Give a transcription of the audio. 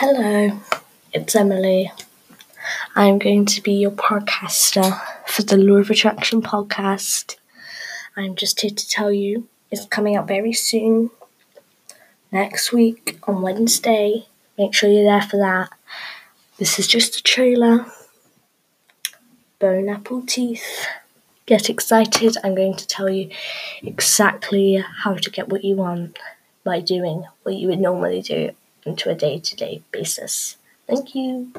Hello, it's Emily. I'm going to be your podcaster for the Law of Attraction podcast. I'm just here to tell you it's coming out very soon. Next week on Wednesday. Make sure you're there for that. This is just a trailer. Bone apple teeth. Get excited. I'm going to tell you exactly how to get what you want by doing what you would normally do into a day to day basis. Thank you.